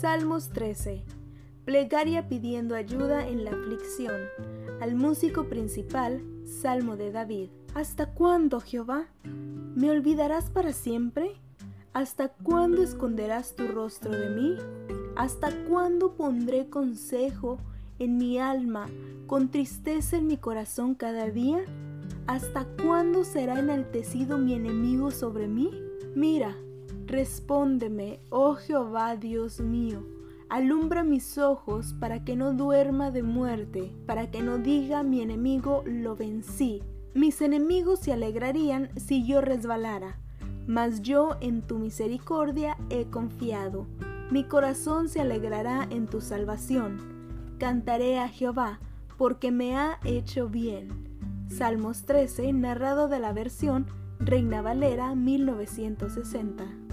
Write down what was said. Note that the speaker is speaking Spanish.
Salmos 13. Plegaria pidiendo ayuda en la aflicción. Al músico principal, Salmo de David. ¿Hasta cuándo, Jehová? ¿Me olvidarás para siempre? ¿Hasta cuándo esconderás tu rostro de mí? ¿Hasta cuándo pondré consejo en mi alma, con tristeza en mi corazón cada día? ¿Hasta cuándo será enaltecido mi enemigo sobre mí? Mira, respóndeme, oh Jehová Dios mío, alumbra mis ojos para que no duerma de muerte, para que no diga mi enemigo lo vencí. Mis enemigos se alegrarían si yo resbalara, mas yo en tu misericordia he confiado. Mi corazón se alegrará en tu salvación Cantaré a Jehová, porque me ha hecho bien. Salmos 13, narrado de la versión Reina Valera 1960.